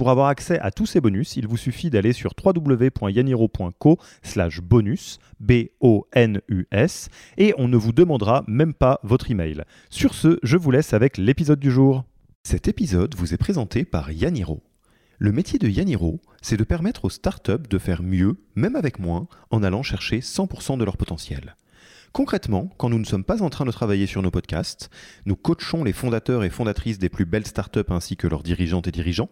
Pour avoir accès à tous ces bonus, il vous suffit d'aller sur www.yaniro.co slash bonus, B-O-N-U-S, et on ne vous demandera même pas votre email. Sur ce, je vous laisse avec l'épisode du jour. Cet épisode vous est présenté par Yaniro. Le métier de Yaniro, c'est de permettre aux startups de faire mieux, même avec moins, en allant chercher 100% de leur potentiel. Concrètement, quand nous ne sommes pas en train de travailler sur nos podcasts, nous coachons les fondateurs et fondatrices des plus belles startups ainsi que leurs dirigeantes et dirigeants.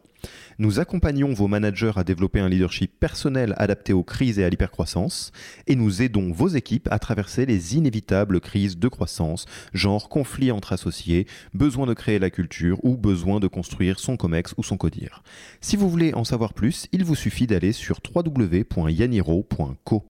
Nous accompagnons vos managers à développer un leadership personnel adapté aux crises et à l'hypercroissance. Et nous aidons vos équipes à traverser les inévitables crises de croissance, genre conflit entre associés, besoin de créer la culture ou besoin de construire son COMEX ou son CODIR. Si vous voulez en savoir plus, il vous suffit d'aller sur www.yaniro.co.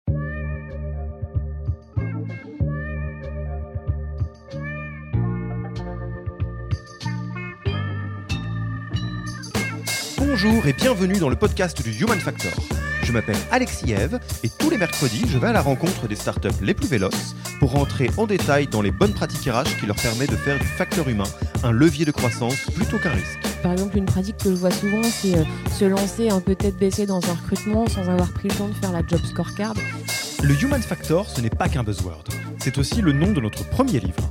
Bonjour et bienvenue dans le podcast du Human Factor. Je m'appelle Alexis Eve et tous les mercredis, je vais à la rencontre des startups les plus véloces pour rentrer en détail dans les bonnes pratiques RH qui leur permet de faire du facteur humain un levier de croissance plutôt qu'un risque. Par exemple, une pratique que je vois souvent, c'est euh, se lancer un peu tête baissée dans un recrutement sans avoir pris le temps de faire la job scorecard. Le Human Factor, ce n'est pas qu'un buzzword, c'est aussi le nom de notre premier livre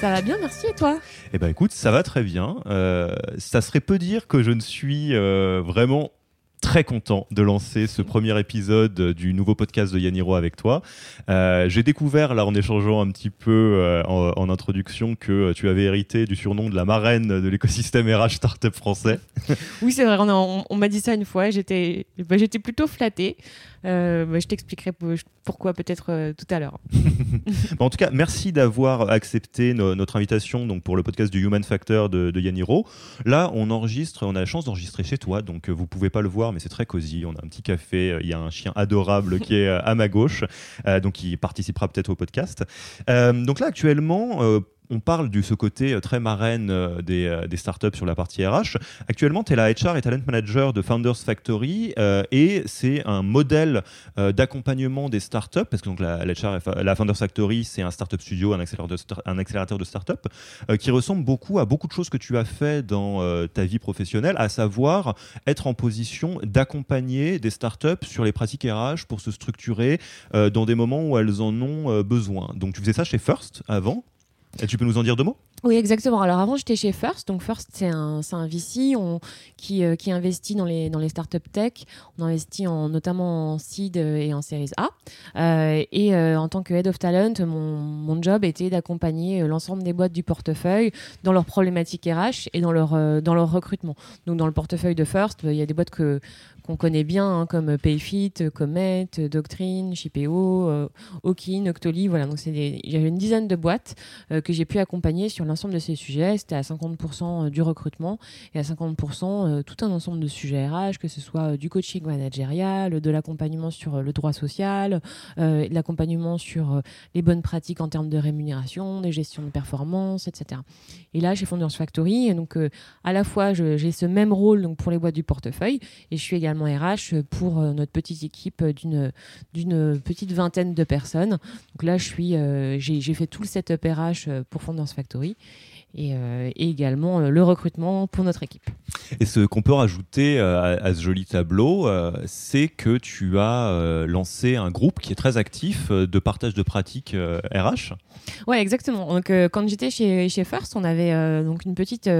Ça va bien, merci. Et toi? Eh ben écoute, ça va très bien. Euh, ça serait peu dire que je ne suis euh, vraiment très content de lancer ce premier épisode du nouveau podcast de Yaniro avec toi. Euh, j'ai découvert, là, en échangeant un petit peu euh, en, introduction, que tu avais hérité du surnom de la marraine de l'écosystème RH Startup français. Oui, c'est vrai, on, m'a dit ça une fois, j'étais bah, j'étais plutôt flattée. Euh, bah, je t'expliquerai pourquoi peut-être tout à l'heure. en tout cas, merci d'avoir accepté notre invitation donc, pour le podcast du Human Factor de, de Yaniro. Là, on enregistre, on a la chance d'enregistrer chez toi, donc vous pouvez pas le voir mais c'est très cosy. On a un petit café, euh, il y a un chien adorable qui est euh, à ma gauche, euh, donc il participera peut-être au podcast. donc là, actuellement, on parle de ce côté euh, très marraine euh, euh, des, startups sur la partie RH. Actuellement, tu es la HR et Talent Manager de Founders Factory et c'est un modèle d'accompagnement des startups parce que donc la, HR, la Founders Factory, c'est un startup studio, un accélérateur de, un qui ressemble beaucoup à beaucoup de choses que tu as fait dans ta vie professionnelle, à savoir être en position d'accompagner des startups sur les pratiques RH pour se structurer dans des moments où elles en ont besoin. Donc tu faisais ça chez First avant? Et tu peux nous en dire deux mots? Oui, exactement. Alors avant, j'étais chez First. Donc First, c'est un, VC euh, qui investit dans les, startups tech. On investit en, notamment en seed et en series A. Euh, et euh, en tant que head of talent, mon, mon job était d'accompagner l'ensemble des boîtes du portefeuille dans leurs problématiques RH et dans leur, dans leur recrutement. Donc dans le portefeuille de First, il y a des boîtes que, qu'on connaît bien, hein, comme Payfit, Comet, Doctrine, Chipeo, euh, Okin, Octoly. Voilà, donc j'avais une dizaine de boîtes euh, que j'ai pu accompagner sur l'ensemble de ces sujets. C'était à 50% euh, du recrutement et à 50% tout un ensemble de sujets RH, que ce soit du coaching managérial, de l'accompagnement sur le droit social, l'accompagnement sur les bonnes pratiques en termes de rémunération, des gestions de performance, etc. Et là, chez Founders Factory, donc à la fois j'ai ce même rôle donc pour les boîtes du portefeuille et je suis également RH pour euh, notre petite équipe d'une d'une petite vingtaine de personnes. Donc là, je suis, euh, j'ai fait tout le setup RH euh, pour Fondance Factory. Et, également le recrutement pour notre équipe. Et ce qu'on peut rajouter à, ce joli tableau, c'est que tu as lancé un groupe qui est très actif de partage de pratiques RH. Ouais, exactement. Donc, quand j'étais chez, chez First, on avait donc une petite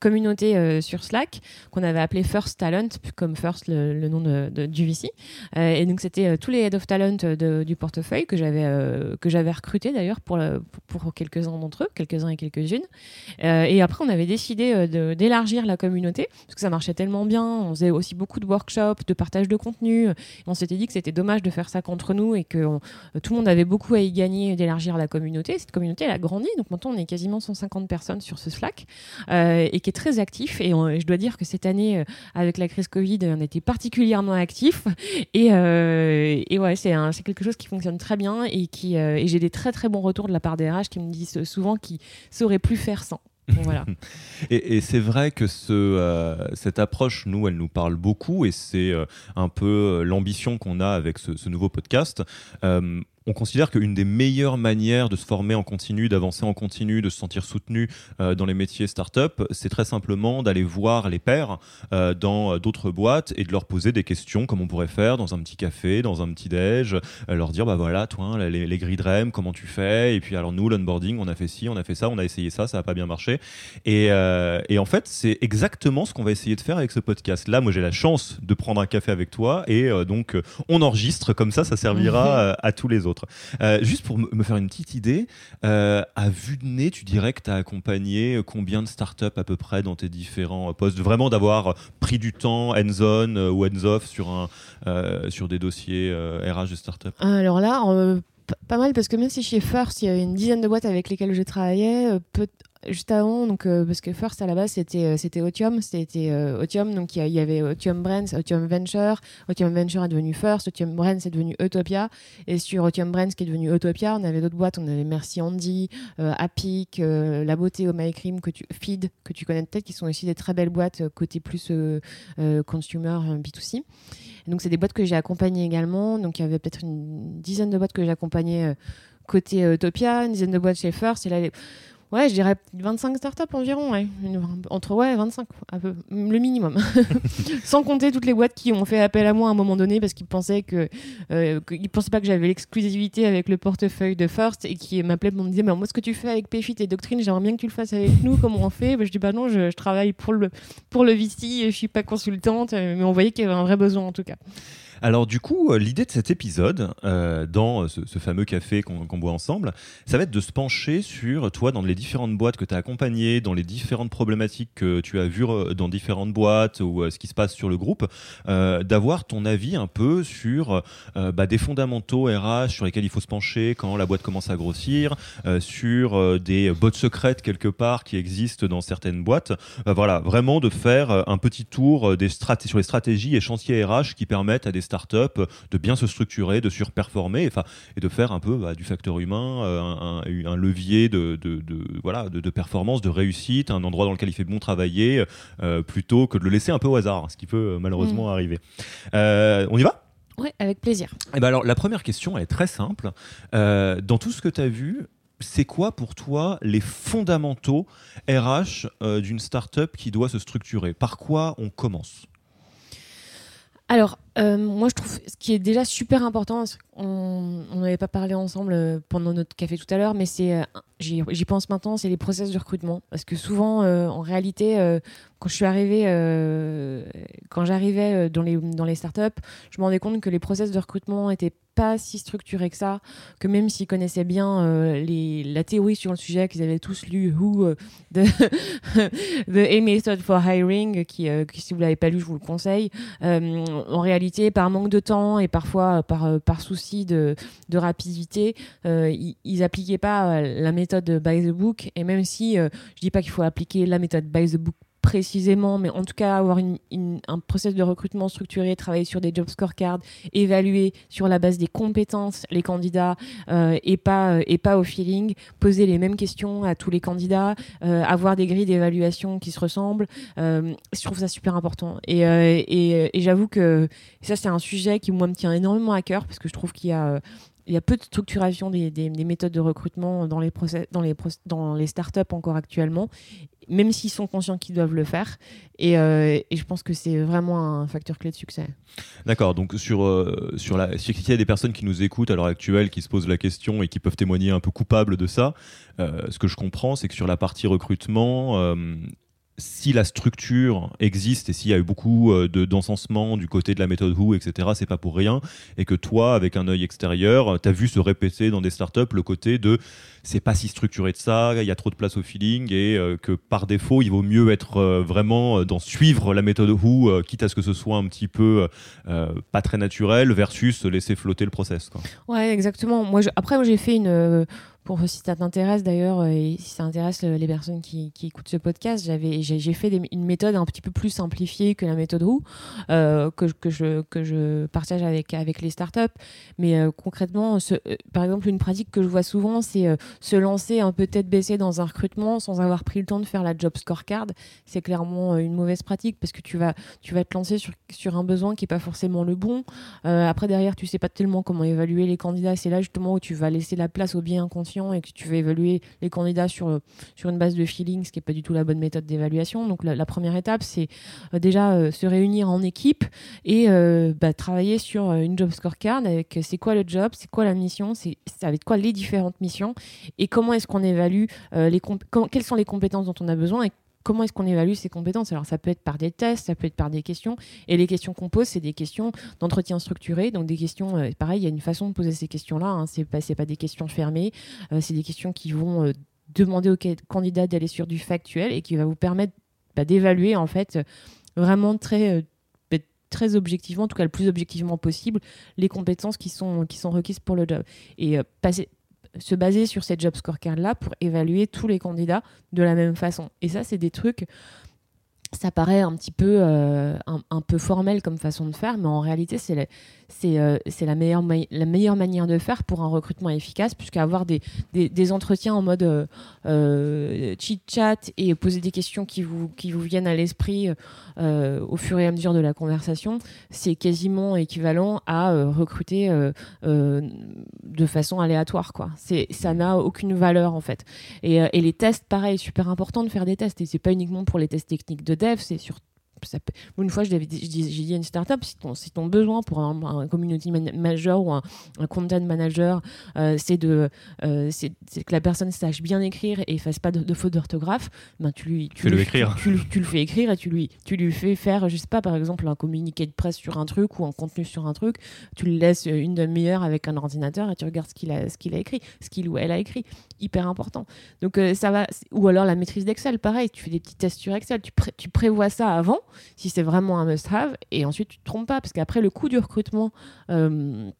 communauté sur Slack qu'on avait appelée First Talent, comme First le, nom de, du VC. et donc, c'était tous les head of talent du portefeuille que j'avais que j'avais recruté d'ailleurs pour, pour, quelques-uns d'entre eux, quelques-uns et quelques-unes. Et après, on avait décidé d'élargir la communauté parce que ça marchait tellement bien. On faisait aussi beaucoup de workshops, de partage de contenu. On s'était dit que c'était dommage de faire ça contre nous et que tout le monde avait beaucoup à y gagner d'élargir la communauté. Cette communauté, a grandi. Donc maintenant, on est quasiment 150 personnes sur ce Slack euh, et qui est très actif. Et je dois dire que cette année, euh, avec la crise Covid, on était particulièrement actif. Et, euh, et ouais, c'est quelque chose qui fonctionne très bien et, qui, et j'ai des très très bons retours de la part des RH qui me disent souvent qu'ils sauraient plus faire Voilà. et, c'est vrai que ce, cette approche, nous, elle nous parle beaucoup et c'est un peu l'ambition qu'on a avec ce nouveau podcast on considère qu'une des meilleures manières de se former en continu, d'avancer en continu, de se sentir soutenu euh, dans les métiers start-up, c'est très simplement d'aller voir les pairs euh, dans euh, d'autres boîtes et de leur poser des questions comme on pourrait faire dans un petit café, dans un petit déj, leur dire bah voilà, toi, les, les grilles REM, comment tu fais? Et puis alors nous, l'onboarding, on a fait ci, on a fait ça, on a essayé ça, ça n'a pas bien marché. Et, et en fait, c'est exactement ce qu'on va essayer de faire avec ce podcast. Là, moi, j'ai la chance de prendre un café avec toi et donc on enregistre comme ça, ça servira à tous les autres. Euh, juste pour me faire une petite idée, euh, à vue de nez, tu dirais que tu as accompagné combien de startups à peu près dans tes différents postes? Vraiment d'avoir pris du temps hands-on euh, ou hands-off sur, des dossiers RH de startups Alors là, pas mal parce que même si chez First, il y a une dizaine de boîtes avec lesquelles je travaillais, peut juste avant, donc, euh, parce que First à la base c'était euh, Otium, c'était euh, Otium, donc il y, avait Otium Brands, Otium Venture, Otium Venture est devenu First, Otium Brands est devenu Utopia, et sur Otium Brands qui est devenu Utopia, on avait d'autres boîtes, on avait Merci Andy, Apic, La Beauté, Oh My Cream, que tu, Feed, que tu connais peut-être, qui sont aussi des très belles boîtes côté plus consumer B2C. donc c'est des boîtes que j'ai accompagnées également, donc il y avait peut-être une dizaine de boîtes que j'ai accompagnées côté Utopia, une dizaine de boîtes chez First, et là Ouais, je dirais 25 startups environ. Entre ouais, 25, un peu, le minimum. Sans compter toutes les boîtes qui ont fait appel à moi à un moment donné parce qu'ils pensaient que, euh, pensaient pas que j'avais l'exclusivité avec le portefeuille de First et qui m'appelaient pour me dire, mais moi, ce que tu fais avec Payfit et Doctrine, j'aimerais bien que tu le fasses avec nous, comment on fait? Bah, Je dis, bah non, je, je, travaille pour le, pour le VC, je suis pas consultante, mais on voyait qu'il y avait un vrai besoin en tout cas. Alors du coup, euh, l'idée de cet épisode, euh, dans ce, fameux café qu'on boit ensemble, ça va être de se pencher sur toi, dans les différentes boîtes que tu as accompagnées, dans les différentes problématiques que tu as vues euh, dans différentes boîtes ou ce qui se passe sur le groupe, d'avoir ton avis un peu sur bah, des fondamentaux RH sur lesquels il faut se pencher quand la boîte commence à grossir, sur des bottes secrètes quelque part qui existent dans certaines boîtes. voilà, vraiment de faire un petit tour des sur les stratégies et chantiers RH qui permettent à des start-up de bien se structurer, de surperformer enfin, et de faire un peu bah, du facteur humain euh, un, levier de, voilà, de, performance, de réussite, un endroit dans lequel il fait bon travailler, euh, plutôt que de le laisser un peu au hasard, ce qui peut euh, malheureusement mm. arriver. on y va? Oui, avec plaisir. Et eh ben alors, la première question est très simple. dans tout ce que tu as vu, c'est quoi pour toi les fondamentaux RH d'une startup qui doit se structurer? Par quoi on commence? Alors, euh, moi, je trouve ce qui est déjà super important, on n'avait pas parlé ensemble euh, pendant notre café tout à l'heure, mais c'est, euh, j'y pense maintenant, c'est les process de recrutement. Parce que souvent, en réalité, quand je suis arrivée, quand j'arrivais dans les, dans les startups, je me rendais compte que les process de recrutement étaient pas si structuré que ça, que même s'ils connaissaient bien la théorie sur le sujet, qu'ils avaient tous lu Who, The A Method for Hiring, qui, qui si vous l'avez pas lu, je vous le conseille. en réalité, par manque de temps et parfois par, par souci de, rapidité, ils, ils appliquaient pas la méthode by the book. Et même si je dis pas qu'il faut appliquer la méthode by the book précisément, mais en tout cas avoir un process de recrutement structuré, travailler sur des job scorecards, évaluer sur la base des compétences les candidats euh, et pas euh, et pas au feeling, poser les mêmes questions à tous les candidats, euh, avoir des grilles d'évaluation qui se ressemblent. je trouve ça super important et, et, et j'avoue que ça c'est un sujet qui moi me tient énormément à cœur parce que je trouve qu'il y a il y a peu de structuration des, des, méthodes de recrutement dans les, startups encore actuellement, même s'ils sont conscients qu'ils doivent le faire. Et, euh, et je pense que c'est vraiment un facteur clé de succès. D'accord, donc sur, euh, sur la, s'il y a des personnes qui nous écoutent à l'heure actuelle, qui se posent la question et qui peuvent témoigner un peu coupables de ça, euh, ce que je comprends, c'est que sur la partie recrutement, si la structure existe et s'il y a eu beaucoup euh, de d'encensement du côté de la méthode Who, etc., c'est pas pour rien. Et que toi, avec un œil extérieur, tu as vu se répéter dans des startups le côté de c'est pas si structuré de ça, il y a trop de place au feeling et euh, que par défaut, il vaut mieux être euh, vraiment dans suivre la méthode Who, quitte à ce que ce soit un petit peu pas très naturel versus laisser flotter le process. Quoi. Ouais, exactement. Moi, après, j'ai fait une si ça t'intéresse d'ailleurs euh, et si ça intéresse les personnes qui, écoutent ce podcast, j'ai fait une méthode un petit peu plus simplifiée que la méthode Who euh, que, je, partage avec, les startups. Mais euh, concrètement, par exemple, une pratique que je vois souvent, c'est se lancer un peu tête baissée dans un recrutement sans avoir pris le temps de faire la job scorecard. C'est clairement une mauvaise pratique parce que tu vas, tu vas te lancer sur, un besoin qui n'est pas forcément le bon. après, derrière, tu sais pas tellement comment évaluer les candidats. C'est là justement où tu vas laisser la place au bien inconscient et que tu veux évaluer les candidats sur, sur une base de feeling, ce qui n'est pas du tout la bonne méthode d'évaluation. Donc la, première étape, c'est euh, déjà euh, se réunir en équipe et euh, bah, travailler sur une job scorecard avec c'est quoi le job, c'est quoi la mission, c'est avec quoi les différentes missions et comment est-ce qu'on évalue les quelles sont les compétences dont on a besoin et comment est-ce qu'on évalue ses compétences? Alors ça peut être par des tests, ça peut être par des questions. Et les questions qu'on pose, c'est des questions d'entretien structuré. Donc des questions, euh, pareil, il y a une façon de poser ces questions-là. Hein. C'est pas, pas des questions fermées. Euh, c'est des questions qui vont euh, demander au candidat d'aller sur du factuel et qui va vous permettre bah, d'évaluer en fait vraiment très très objectivement, en tout cas le plus objectivement possible, les compétences qui sont, qui sont requises pour le job. Et passer, se baser sur cette job scorecard-là pour évaluer tous les candidats de la même façon. Et ça, c'est des trucs ça paraît un petit peu, euh, un, peu formel comme façon de faire, mais en réalité, c'est la, euh, la, meilleure la meilleure manière de faire pour un recrutement efficace, puisqu'avoir des, des, des entretiens en mode euh, euh chit-chat et poser des questions qui vous, qui vous viennent à l'esprit au fur et à mesure de la conversation, c'est quasiment équivalent à recruter de façon aléatoire. Quoi. Ça n'a aucune valeur, en fait. Et, et les tests, pareil, super important de faire des tests, et c'est pas uniquement pour les tests techniques de dev, c'est sur une fois, j'ai dit à une startup, si ton, si ton besoin pour un, community manager ou un, content manager, euh, c'est de, euh, c'est que la personne sache bien écrire et fasse pas de, faute d'orthographe, ben tu lui, tu, le écrire. Tu, tu, le fais écrire et tu lui, tu lui fais faire, je sais pas, par exemple, un communiqué de presse sur un truc ou un contenu sur un truc. Tu le laisses une demi-heure avec un ordinateur et tu regardes ce qu'il a, ce qu'il a écrit, ce qu'il ou elle a écrit. Hyper important. Donc euh, ça va. Ou alors la maîtrise d'Excel, pareil. Tu fais des petits tests sur Excel. Tu, prévois ça avant si c'est vraiment un must-have, et ensuite tu te trompes pas, parce qu'après le coût du recrutement euh,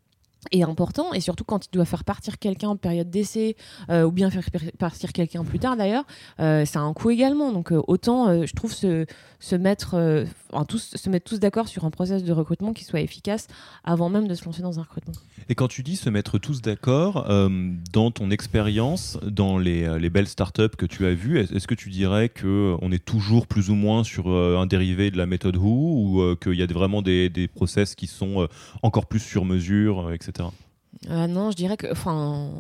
est important et surtout quand il doit faire partir quelqu'un en période d'essai euh, ou bien faire partir quelqu'un plus tard d'ailleurs ça a un coût également donc autant je trouve se, se mettre tous se mettre tous d'accord sur un process de recrutement qui soit efficace avant même de se lancer dans un recrutement et quand tu dis se mettre tous d'accord, euh, dans ton expérience, dans les, euh, les, belles startups que tu as vues, est-ce que tu dirais qu'on est toujours plus ou moins sur euh, un dérivé de la méthode Who ou qu'il y a vraiment des, des, process qui sont encore plus sur mesure, etc. non, je dirais que, enfin,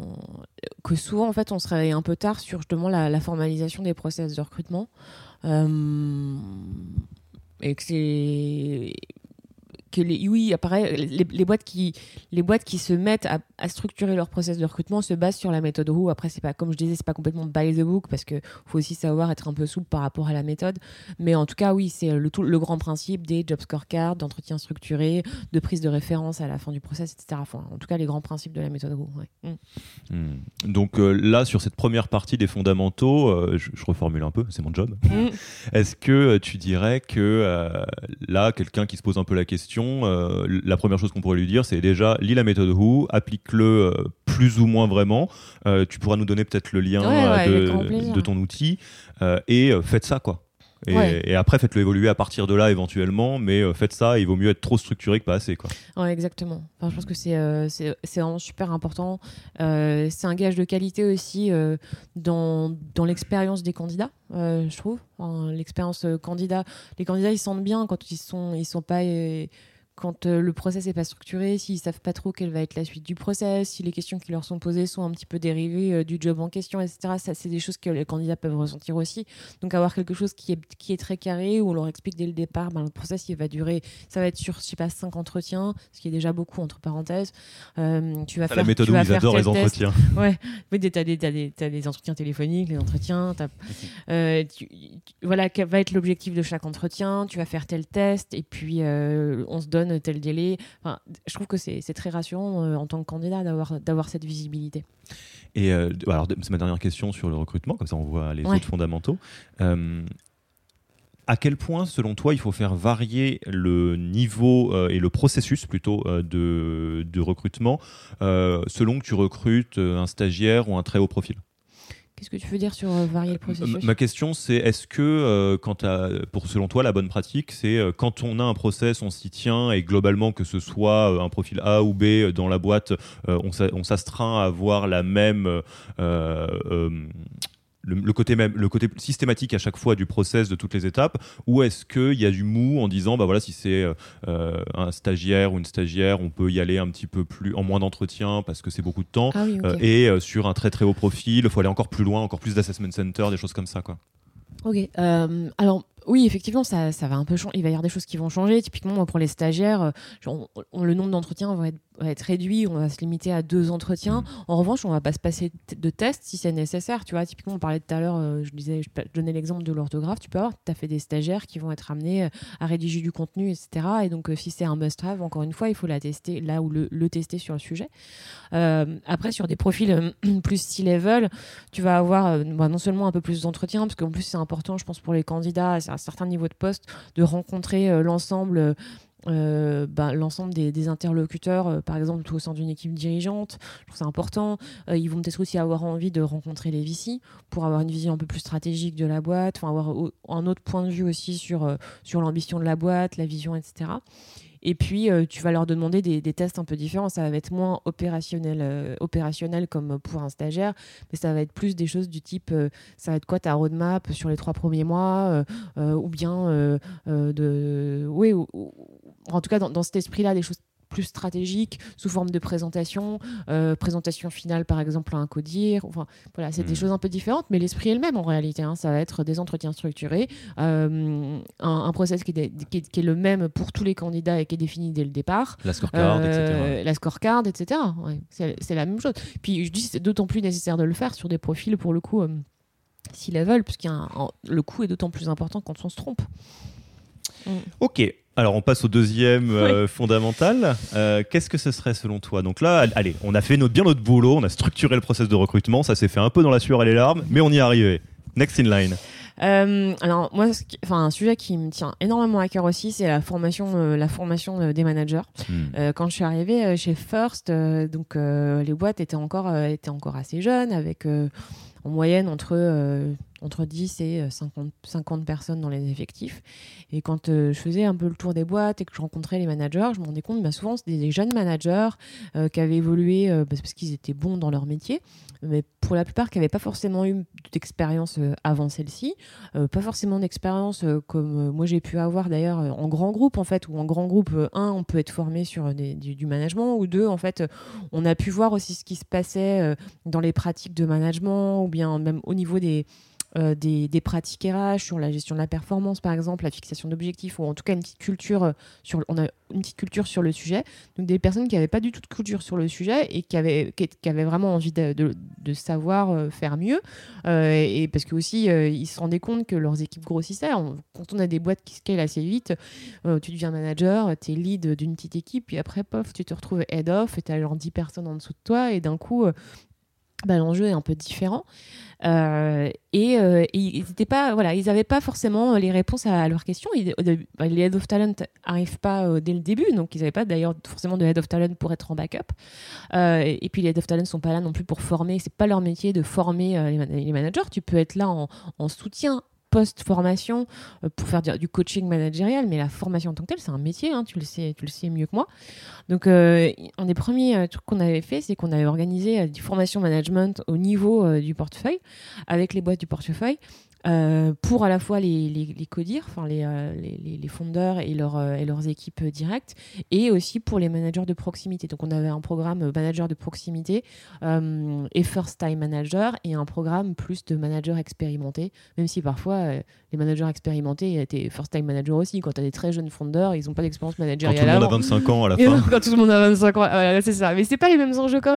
que souvent, en fait, on se réveille un peu tard sur justement la, la formalisation des process de recrutement. ähm, eks que les, oui, apparaît, les, les, boîtes qui, les boîtes qui se mettent à, à, structurer leur process de recrutement se basent sur la méthode Who. Après, c'est pas, comme je disais, c'est pas complètement by the book parce que faut aussi savoir être un peu souple par rapport à la méthode. Mais en tout cas, oui, c'est le, tout, le grand principe des job scorecards, d'entretien structuré, de prise de référence à la fin du process, etc. Enfin, en tout cas, les grands principes de la méthode Who. Mm. Hmm. Donc euh, là, sur cette première partie des fondamentaux, euh, je, reformule un peu, c'est mon job. Mm. Est-ce que euh, tu dirais que là, quelqu'un qui se pose un peu la question euh, la première chose qu'on pourrait lui dire, c'est déjà lis la méthode Who, applique-le euh, plus ou moins vraiment. Euh, tu pourras nous donner peut-être le lien de, ton outil et faites ça quoi. Et, après, faites-le évoluer à partir de là éventuellement, mais faites ça, il vaut mieux être trop structuré que pas assez. Quoi. Ouais, exactement. je pense que c'est c'est vraiment super important. c'est un gage de qualité aussi dans, dans l'expérience des candidats, je trouve. l'expérience candidat. Les candidats, ils sentent bien quand ils sont, ils sont pas quand le process n'est pas structuré, s'ils savent pas trop quelle va être la suite du process, si les questions qui leur sont posées sont un petit peu dérivées du job en question, etc. Ça, c'est des choses que les candidats peuvent ressentir aussi. Donc avoir quelque chose qui est, qui est très carré, où on leur explique dès le départ, ben, le process il va durer, ça va être sur, je sais pas, 5 entretiens, ce qui est déjà beaucoup entre parenthèses. tu vas faire, la méthode tu où vas ils adorent les test. entretiens. Ouais, oui, t'as des, t'as des, t'as des entretiens téléphoniques, les entretiens. t'as- euh, tu- tu- voilà, quel va être l'objectif de chaque entretien. Tu vas faire tel test et puis euh, on se donne tel délai. Enfin, je trouve que c'est très rassurant euh, en tant que candidat d'avoir cette visibilité. Et euh, alors, c'est ma dernière question sur le recrutement, comme ça on voit les Ouais. autres fondamentaux. Euh, à quel point, selon toi, il faut faire varier le niveau euh, et le processus plutôt euh, de, de recrutement euh, selon que tu recrutes un stagiaire ou un très haut profil? Qu'est-ce que tu veux dire sur euh, varier le processus M- Ma question, c'est est-ce que, euh, quand pour selon toi, la bonne pratique, c'est euh, quand on a un process, on s'y tient et globalement, que ce soit euh, un profil A ou B euh, dans la boîte, euh, on s'astreint à avoir la même. Le, le côté même, le côté systématique à chaque fois du process de toutes les étapes, ou est-ce qu'il y a du mou en disant, bah voilà, si c'est euh, un stagiaire ou une stagiaire, on peut y aller un petit peu plus en moins d'entretien parce que c'est beaucoup de temps, Ah oui, euh, et euh, sur un très très haut profil, il faut aller encore plus loin, encore plus d'assessment center, des choses comme ça, quoi. Ok. alors, oui, effectivement, ça, ça va un peu changer. Il va y avoir des choses qui vont changer. Typiquement, pour les stagiaires, euh, le nombre d'entretiens va être, réduit. On va se limiter à deux entretiens. En revanche, on va pas se passer de tests si c'est nécessaire. Tu vois, typiquement, on parlait tout à l'heure, euh, je disais, je donnais l'exemple de l'orthographe. Tu peux avoir, tu as fait des stagiaires qui vont être amenés euh, à rédiger du contenu, etc. Et donc, si c'est un must-have, encore une fois, il faut la tester là où le, tester sur le sujet. Après, sur des profils plus C-level, tu vas avoir bah, non seulement un peu plus d'entretien, parce qu'en plus c'est important, je pense, pour les candidats à un certain niveau de poste, de rencontrer euh, l'ensemble. euh, bah, l'ensemble des, interlocuteurs, euh, par exemple, tout au sein d'une équipe dirigeante, je trouve ça important. Ils vont peut-être aussi avoir envie de rencontrer les VC pour avoir une vision un peu plus stratégique de la boîte, avoir un autre point de vue aussi sur, sur l'ambition de la boîte, la vision, etc. Et puis, euh, tu vas leur demander des, tests un peu différents. Ça va être moins opérationnel, euh, opérationnel comme pour un stagiaire, mais ça va être plus des choses du type euh, ça va être quoi ta roadmap sur les trois premiers mois Ou bien, de. Oui, ou- en tout cas, dans cet esprit-là, des choses plus stratégiques sous forme de présentation, euh, présentation finale par exemple à un codir. Enfin, voilà, c'est des Mhm. choses un peu différentes, mais l'esprit est le même en réalité. hein. Ça va être des entretiens structurés, euh, un, un process qui est, dé- qui est- qui est le même pour tous les candidats et qui est défini dès le départ. La scorecard, Euh, etc. La scorecard, etc. Ouais, c'est c'est la même chose. Puis je dis c'est d'autant plus nécessaire de le faire sur des profils pour le coup euh, si level, puisqu'il y a un- un- le coût est d'autant plus important quand on se trompe. Ok. Alors on passe au deuxième euh, fondamental. Euh, Qu'est-ce que ce serait selon toi? Donc là, allez, on a fait notre, bien notre boulot, on a structuré le process de recrutement, ça s'est fait un peu dans la sueur et les larmes, mais on y est arrivé. Next in line. Euh, alors moi, enfin un sujet qui me tient énormément à cœur aussi, c'est la formation, euh, la formation euh, des managers. Hmm. Quand je suis arrivée chez First, donc les boîtes étaient encore, étaient encore assez jeunes, avec en moyenne entre, entre 10 et euh, 50, 50 personnes dans les effectifs. Et quand euh, je faisais un peu le tour des boîtes et que je rencontrais les managers, je me rendais compte, bah, souvent c'était des jeunes managers euh, qui avaient évolué euh, parce parce qu'ils étaient bons dans leur métier, mais pour la plupart qui n'avaient pas forcément eu d'expérience avant celle-ci, pas forcément d'expérience comme moi j'ai pu avoir d'ailleurs en grand groupe en fait, ou en grand groupe, un, on peut être formé sur du, du management, ou deux, en fait, on a pu voir aussi ce qui se passait dans les pratiques de management, ou bien même au niveau des, euh, des, pratiques RH, sur la gestion de la performance par exemple, la fixation d'objectifs, ou en tout cas une petite culture euh, sur, on a une petite culture sur le sujet. Donc des personnes qui n'avaient pas du tout de culture sur le sujet et qui avaient, qui, avaient vraiment envie de, de- savoir euh, faire mieux. Et parce que aussi, ils se rendaient compte que leurs équipes grossissaient. Quand on a des boîtes qui scalent assez vite, tu deviens manager, tu es lead d'une petite équipe, puis après, pof, tu te retrouves head off et tu as genre 10 personnes en dessous de toi, et d'un coup, bah, l'enjeu est un peu différent. Euh, et, euh, et ils n'étaient pas, voilà, n'avaient pas forcément les réponses à, leurs questions. Début, bah, les head of talent n'arrivent pas euh, dès le début, donc ils n'avaient pas d'ailleurs forcément de head of talent pour être en backup. Euh, et, puis les head of talent sont pas là non plus pour former. C'est pas leur métier de former euh, les, man- les managers. Tu peux être là en soutien post-formation euh, pour faire du, coaching managérial, mais la formation en tant que telle, c'est un métier, hein, tu, le sais, tu le sais mieux que moi. Donc, euh, un des premiers euh, trucs qu'on avait fait, c'est qu'on avait organisé du formation management au niveau du portefeuille, avec les boîtes du portefeuille, euh, pour à la fois les, les, les codir, enfin les, euh, les, les, fondeurs et, leur, euh, et leurs équipes directes, et aussi pour les managers de proximité. Donc on avait un programme manager de proximité et first time manager, et un programme plus de manager expérimenté, même si parfois les managers expérimentés étaient first time manager aussi. Quand tu as des très jeunes fondeurs, ils n'ont pas d'expérience managériale. Quand tout le monde a 25 ans à la fin. quand tout le monde a 25 ans, c'est ça. Mais c'est pas les mêmes enjeux quand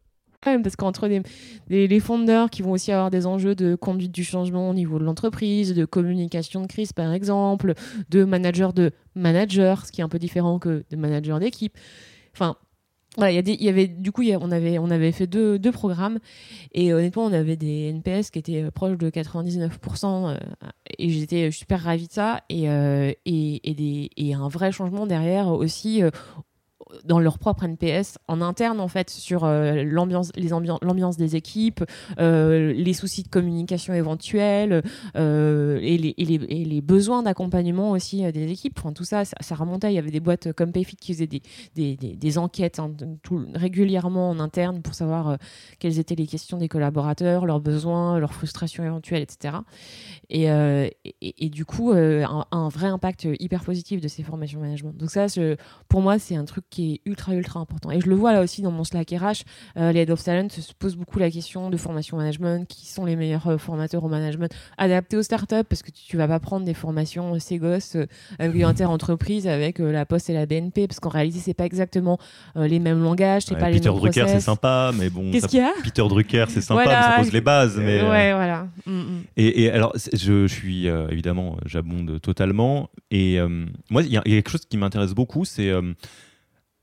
parce qu'entre les, les, fondeurs qui vont aussi avoir des enjeux de conduite du changement au niveau de l'entreprise, de communication de crise par exemple, de manager de manager, ce qui est un peu différent que de manager d'équipe. Enfin, voilà, y y avait, du coup, on, avait, on avait fait deux, programmes et honnêtement, on avait des NPS qui étaient euh, proches de 99% euh, et j'étais super ravie de ça et, euh, et, et, un vrai changement derrière aussi dans leur propre NPS en interne en fait sur euh, l'ambiance les l'ambiance des équipes euh, les soucis de communication éventuels euh, et, les, les, les, besoins d'accompagnement aussi des équipes. Enfin, tout ça, ça, remontait. Il y avait des boîtes comme Payfit qui faisaient des, des, des, enquêtes hein, régulièrement en interne pour savoir quelles étaient les questions des collaborateurs leurs besoins leurs frustrations éventuelles etc et, et, du coup un, vrai impact hyper positif de ces formations management. Donc ça pour moi c'est un truc qui ultra ultra important. Et je le vois là aussi dans mon Slack RH, euh, les Head of Talent se posent beaucoup la question de formation management, qui sont les meilleurs euh, formateurs au management adaptés aux startups, parce que tu, vas pas prendre des formations Ségos euh, inter-entreprise avec la Poste et la BNP, parce qu'en réalité c'est pas exactement les mêmes langages, c'est pas Peter les mêmes Drucker c'est sympa, mais bon. Qu'est-ce qu'il y a? Peter Drucker c'est sympa, mais ça pose les bases. Mais, ouais, voilà. Mm, mm. Et, et, alors je, suis évidemment j'abonde totalement, et moi il y, a quelque chose qui m'intéresse beaucoup, c'est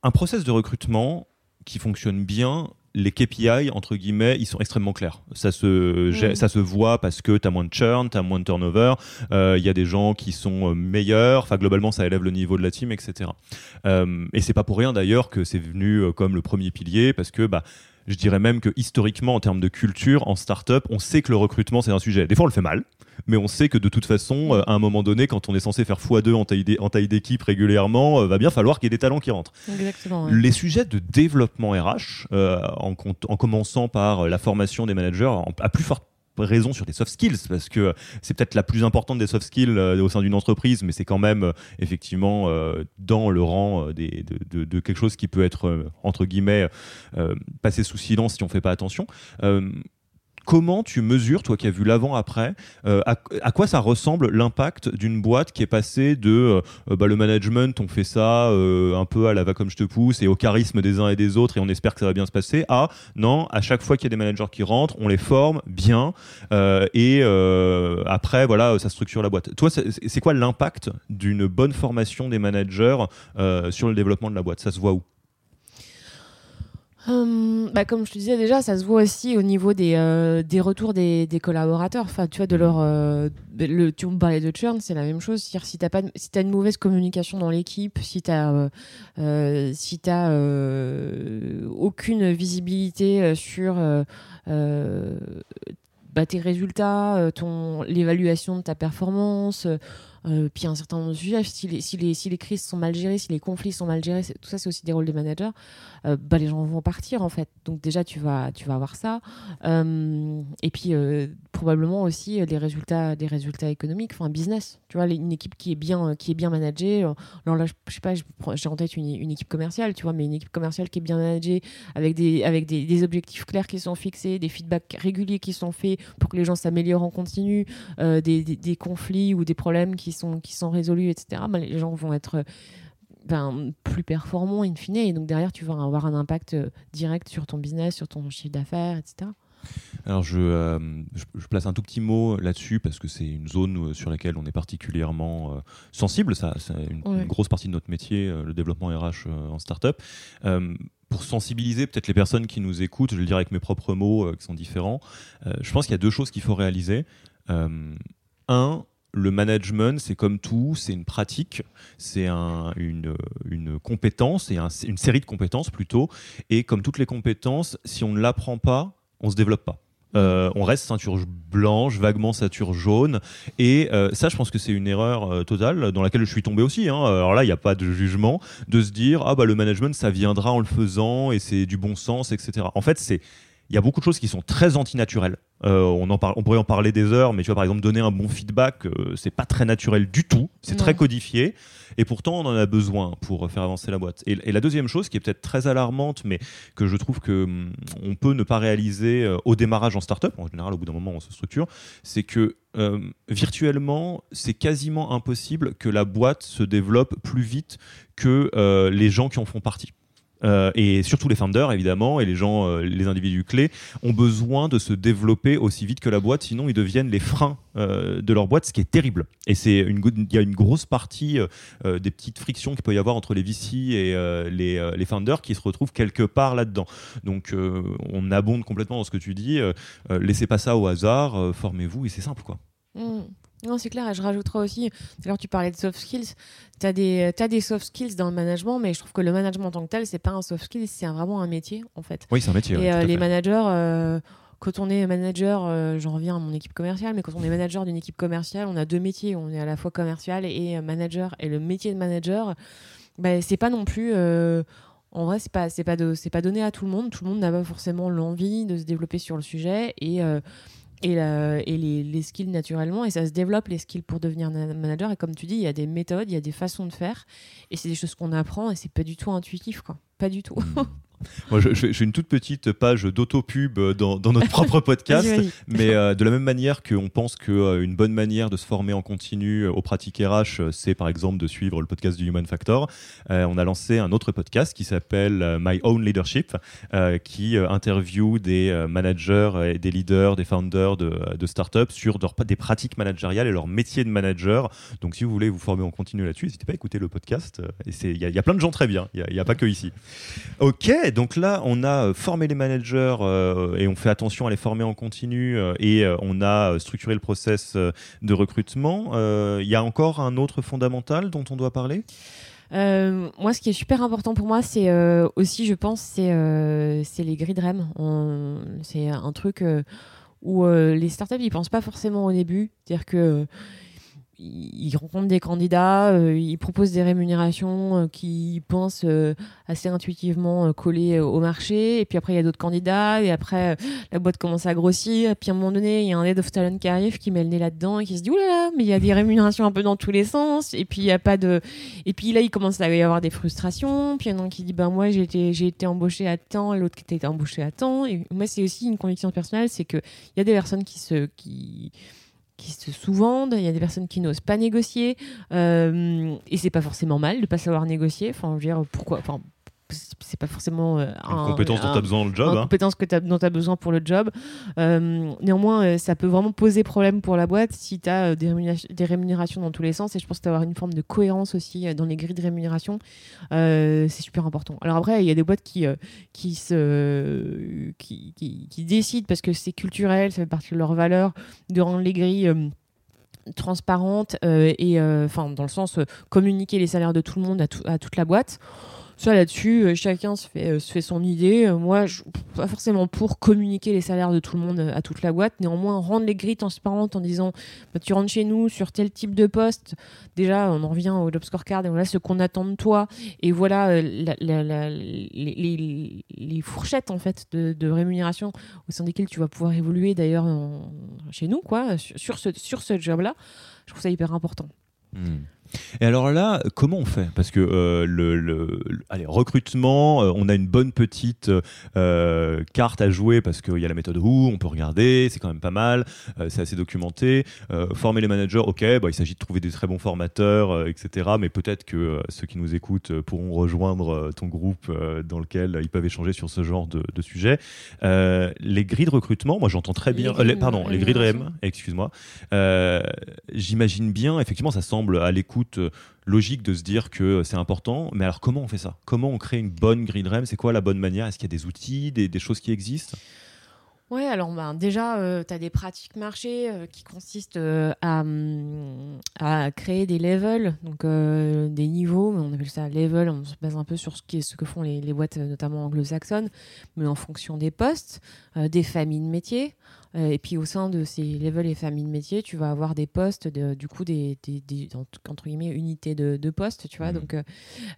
un process de recrutement qui fonctionne bien, les KPI, entre guillemets, ils sont extrêmement clairs. Ça se, mm. ça se voit parce que tu as moins de churn, tu as moins de turnover, euh, il y a des gens qui sont euh, meilleurs, enfin globalement ça élève le niveau de la team, etc. Euh, et c'est pas pour rien d'ailleurs que c'est venu comme le premier pilier, parce que bah, je dirais même que historiquement, en termes de culture, en startup, on sait que le recrutement, c'est un sujet. Des fois, on le fait mal, mais on sait que de toute façon, euh, à un moment donné, quand on est censé faire x2 en taille, d'équipe régulièrement, euh, va bien falloir qu'il y ait des talents qui rentrent. Les sujets de développement RH, euh, en, en, commençant par la formation des managers, à plus forte raison sur des soft skills parce que c'est peut-être la plus importante des soft skills euh, au sein d'une entreprise, mais c'est quand même euh, effectivement euh, dans le rang de, quelque chose qui peut être entre guillemets passé sous silence si on fait pas attention comment tu mesures, toi qui as vu l'avant-après, euh, à, quoi ça ressemble l'impact d'une boîte qui est passée de euh, bah, le management, on fait ça euh, un peu à la va comme je te pousse et au charisme des uns et des autres et on espère que ça va bien se passer, à non, à chaque fois qu'il y a des managers qui rentrent, on les forme bien et après, voilà, ça structure la boîte. Toi, c'est quoi l'impact d'une bonne formation des managers sur le développement de la boîte? Ça se voit où? Hum, bah, comme je te disais déjà, ça se voit aussi au niveau des, euh, des retours des, collaborateurs. Enfin, tu vois, de leur, euh, le, tu me parlais de churn, c'est la même chose. Si tu as, si as une mauvaise communication dans l'équipe, si tu as, euh, si as aucune visibilité sur bah, tes résultats, ton l'évaluation de ta performance, euh, puis un certain nombre de sujets, si les, si, les, si les crises sont mal gérées, si les conflits sont mal gérés, tout ça c'est aussi des rôles des managers, euh, bah, les gens vont partir en fait. Donc déjà tu vas, tu vas avoir ça. Euh, et puis probablement aussi des résultats, des résultats économiques, enfin business. Tu vois, une équipe qui est bien, qui est bien managée. Alors là, je, sais pas, j'ai en tête une, une, équipe commerciale, tu vois, mais une équipe commerciale qui est bien managée, avec des, avec des objectifs clairs qui sont fixés, des feedbacks réguliers qui sont faits pour que les gens s'améliorent en continu, des, des, des conflits ou des problèmes qui sont, qui sont résolus, etc., ben, les gens vont être ben, plus performants in fine. Et donc derrière, tu vas avoir un impact euh, direct sur ton business, sur ton chiffre d'affaires, etc. Alors je, je, place un tout petit mot là-dessus parce que c'est une zone sur laquelle on est particulièrement sensible. Ça, c'est une, grosse partie de notre métier, le développement RH en startup pour sensibiliser peut-être les personnes qui nous écoutent, je vais le dire avec mes propres mots qui sont différents, je pense qu'il y a deux choses qu'il faut réaliser. un, le management, c'est comme tout, c'est une pratique, c'est une, compétence, et une série de compétences plutôt. Et comme toutes les compétences, si on ne l'apprend pas, on ne se développe pas. Euh, on reste ceinture blanche, vaguement ceinture jaune. Et euh, ça, je pense que c'est une erreur euh, totale dans laquelle je suis tombé aussi. Hein. Alors là, il n'y a pas de jugement de se dire ah bah le management ça viendra en le faisant et c'est du bon sens, etc. En fait, c'est il y a beaucoup de choses qui sont très antinaturelles. Euh, on, en on pourrait en parler des heures, mais tu vois, par exemple, donner un bon feedback, euh, c'est pas très naturel du tout. C'est très codifié. Et pourtant, on en a besoin pour faire avancer la boîte. Et, la deuxième chose, qui est peut-être très alarmante, mais que je trouve que hum, on peut ne pas réaliser euh, au démarrage en startup, en général, au bout d'un moment, on se structure, c'est que virtuellement, c'est quasiment impossible que la boîte se développe plus vite que les gens qui en font partie. Euh, et surtout les founders évidemment et les gens, euh, les individus clés ont besoin de se développer aussi vite que la boîte, sinon ils deviennent les freins euh, de leur boîte, ce qui est terrible. Et c'est il y a une grosse partie des petites frictions qu'il peut y avoir entre les VC et les, les, founders qui se retrouvent quelque part là-dedans. Donc on abonde complètement dans ce que tu dis. laissez pas ça au hasard, formez-vous et c'est simple quoi. Mmh. Non, c'est clair. Et je rajouterai aussi, alors tu parlais de soft skills. Tu as des, as des soft skills dans le management, mais je trouve que le management en tant que tel, c'est pas un soft skill, c'est vraiment un métier, en fait. Oui, c'est un métier. Et euh, les managers, euh, quand on est manager, euh, j'en reviens à mon équipe commerciale, mais quand on est manager d'une équipe commerciale, on a deux métiers. On est à la fois commercial et manager. Et le métier de manager, bah, c'est pas non plus. en vrai, c'est pas, pas, pas donné à tout le monde. Tout le monde n'a pas forcément l'envie de se développer sur le sujet. Et et, et les, skills naturellement. Et ça se développe, les skills pour devenir manager. Et comme tu dis, il y a des méthodes, il y a des façons de faire. Et c'est des choses qu'on apprend et c'est pas du tout intuitif, quoi. Pas du tout. Moi, j'ai une toute petite page d'auto-pub dans, dans, notre propre podcast, mais euh, de la même manière qu'on pense qu'une euh, bonne manière de se former en continu aux pratiques RH, c'est par exemple de suivre le podcast du Human Factor. Euh, on a lancé un autre podcast qui s'appelle My Own Leadership, qui interview des managers et des leaders, des founders de, de startups sur des pratiques managériales et leur métier de manager. Donc, si vous voulez vous former en continu là-dessus, n'hésitez pas à écouter le podcast. Il y, y, a plein de gens très bien, il n'y a, a, pas que ici. Ok, donc là, on a euh, formé les managers euh, et on fait attention à les former en continu euh, et on a structuré le process de recrutement. Il y a encore un autre fondamental dont on doit parler? Moi, ce qui est super important pour moi, c'est aussi, je pense, c'est les grilles de REM. C'est un truc où les startups, ils pensent pas forcément au début. C'est-à-dire que ils rencontrent des candidats, euh, ils proposent des rémunérations euh, qui pensent euh, assez intuitivement coller au marché. Et puis après, il y a d'autres candidats. Et après, la boîte commence à grossir. Et puis à un moment donné, il y a un head of talent qui arrive, qui met le nez là-dedans et qui se dit oulala, mais il y a des rémunérations un peu dans tous les sens. Et puis il y a pas de. Et puis là, il commence à y avoir des frustrations. Puis il y en a un qui dit ben moi, j'ai été, j'ai été embauché à temps, l'autre qui était embauché à temps. Et moi, c'est aussi une conviction personnelle, c'est qu'il y a des personnes qui se. Qui, qui se sous-vendent, il y a des personnes qui n'osent pas négocier, euh, et c'est pas forcément mal de pas savoir négocier. Enfin, je veux dire, pourquoi c'est pas forcément euh, une compétence dont tu as besoin le job. Une hein. compétence que as, dont tu as besoin pour le job. Euh, néanmoins, euh, ça peut vraiment poser problème pour la boîte si tu as des, rémunérations, dans tous les sens. Et je pense qu'avoir une forme de cohérence aussi dans les grilles de rémunération, c'est super important. Alors après, il y a des boîtes qui, qui, se, qui, qui, décident, parce que c'est culturel, ça fait partie de leurs valeurs, de rendre les grilles transparentes et enfin dans le sens communiquer les salaires de tout le monde à, à toute la boîte. Ça, là-dessus, euh, chacun se fait, euh, se fait son idée. Euh, moi, je pas forcément pour communiquer les salaires de tout le monde à toute la boîte. Néanmoins, rendre les grilles transparentes en disant bah, tu rentres chez nous sur tel type de poste. Déjà, on en revient au job scorecard et voilà ce qu'on attend de toi. Et voilà les, fourchettes en fait de, rémunération au sein desquelles tu vas pouvoir évoluer d'ailleurs chez nous, quoi, sur ce, sur ce job-là. Je trouve ça hyper important. Hmm. Et alors là, comment on fait? Parce que euh, le, allez, recrutement, euh, on a une bonne petite euh, carte à jouer parce qu'il y a la méthode Who, on peut regarder, c'est quand même pas mal, c'est assez documenté. former les managers, ok, bah, il s'agit de trouver des très bons formateurs, etc. Mais peut-être que ceux qui nous écoutent pourront rejoindre ton groupe dans lequel ils peuvent échanger sur ce genre de, de sujet. les grilles de recrutement, moi j'entends très bien. pardon, les grilles de RM, excuse-moi. J'imagine bien, effectivement, ça semble à l'écoute euh, logique de se dire que euh, c'est important. Mais alors, comment on fait ça? Comment on crée une bonne grille REM? C'est quoi la bonne manière? Est-ce qu'il y a des outils, des, choses qui existent? Ouais, alors ben, déjà, euh, tu as des pratiques marché qui consistent à, hum, à, créer des levels, donc des niveaux, on appelle ça level, on se base un peu sur ce, qui est, ce que font les, les boîtes, notamment anglo-saxonnes, mais en fonction des postes, des familles de métiers. Euh, et puis au sein de ces levels et familles de métiers, tu vas avoir des postes, du coup, des, des, entre guillemets, unités de, de postes, tu vois. Mmh. Donc, euh,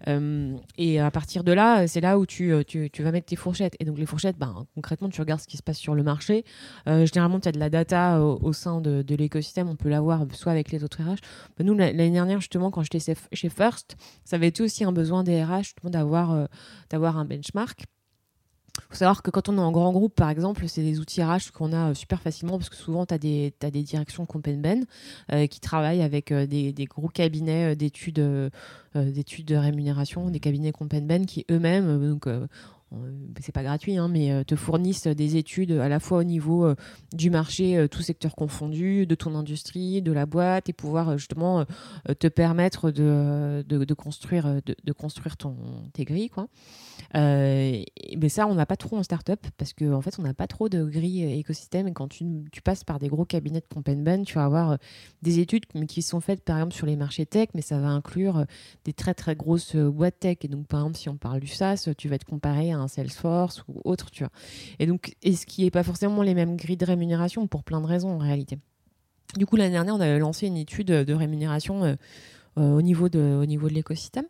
euh, et à partir de là, c'est là où tu, tu, tu, vas mettre tes fourchettes. Et donc les fourchettes, ben, concrètement, tu regardes ce qui se passe sur le marché. généralement, tu as de la data au, sein de, l'écosystème, on peut l'avoir soit avec les autres RH. Nous, l'année dernière, justement, quand j'étais chez First, ça avait été aussi un besoin des RH, d'avoir d'avoir un benchmark faut savoir que quand on est en grand groupe, par exemple, c'est des outils RH qu'on a euh, super facilement parce que souvent, tu as, des directions Compenben euh, qui travaillent avec euh, des, gros cabinets d'études d'études de rémunération, des cabinets Compenben qui eux-mêmes, donc c'est pas gratuit, hein, mais te fournissent des études à la fois au niveau du marché, tout secteur confondu, de ton industrie, de la boîte, et pouvoir justement te permettre de, de, construire, de, construire ton, tes grilles. Quoi. Euh, mais ça, on n'a pas trop en startup parce qu'en en fait, on n'a pas trop de grilles écosystème. Et quand tu, passes par des gros cabinets de ben, tu vas avoir euh, des études qui sont faites par exemple sur les marchés tech, mais ça va inclure euh, des très très grosses boîtes tech. Et donc, par exemple, si on parle du SaaS, tu vas te comparer à Salesforce ou autre, tu vois. Et donc, et ce qui n'est pas forcément les mêmes grilles de rémunération pour plein de raisons en réalité. Du coup, l'année dernière, on avait lancé une étude de rémunération au niveau de, au niveau de l'écosystème.